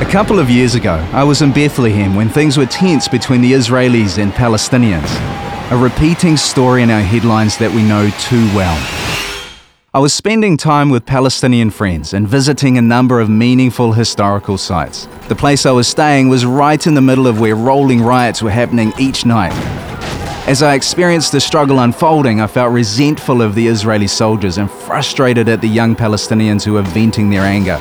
A couple of years ago, I was in Bethlehem when things were tense between the Israelis and Palestinians. A repeating story in our headlines that we know too well. I was spending time with Palestinian friends and visiting a number of meaningful historical sites. The place I was staying was right in the middle of where rolling riots were happening each night. As I experienced the struggle unfolding, I felt resentful of the Israeli soldiers and frustrated at the young Palestinians who were venting their anger.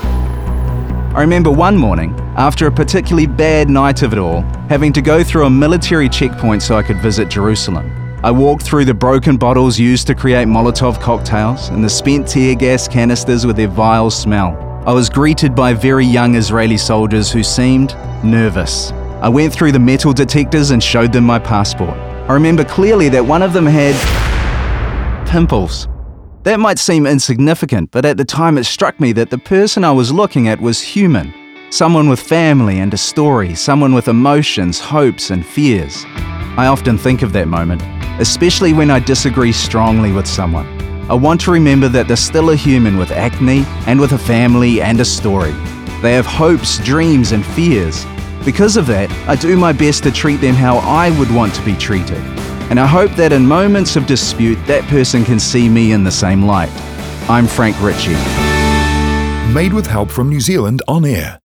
I remember one morning, after a particularly bad night of it all, having to go through a military checkpoint so I could visit Jerusalem. I walked through the broken bottles used to create Molotov cocktails and the spent tear gas canisters with their vile smell. I was greeted by very young Israeli soldiers who seemed nervous. I went through the metal detectors and showed them my passport. I remember clearly that one of them had pimples. That might seem insignificant, but at the time it struck me that the person I was looking at was human. Someone with family and a story, someone with emotions, hopes, and fears. I often think of that moment, especially when I disagree strongly with someone. I want to remember that they're still a human with acne and with a family and a story. They have hopes, dreams, and fears. Because of that, I do my best to treat them how I would want to be treated and I hope that in moments of dispute, that person can see me in the same light. I'm Frank Ritchie. Made with help from New Zealand on air.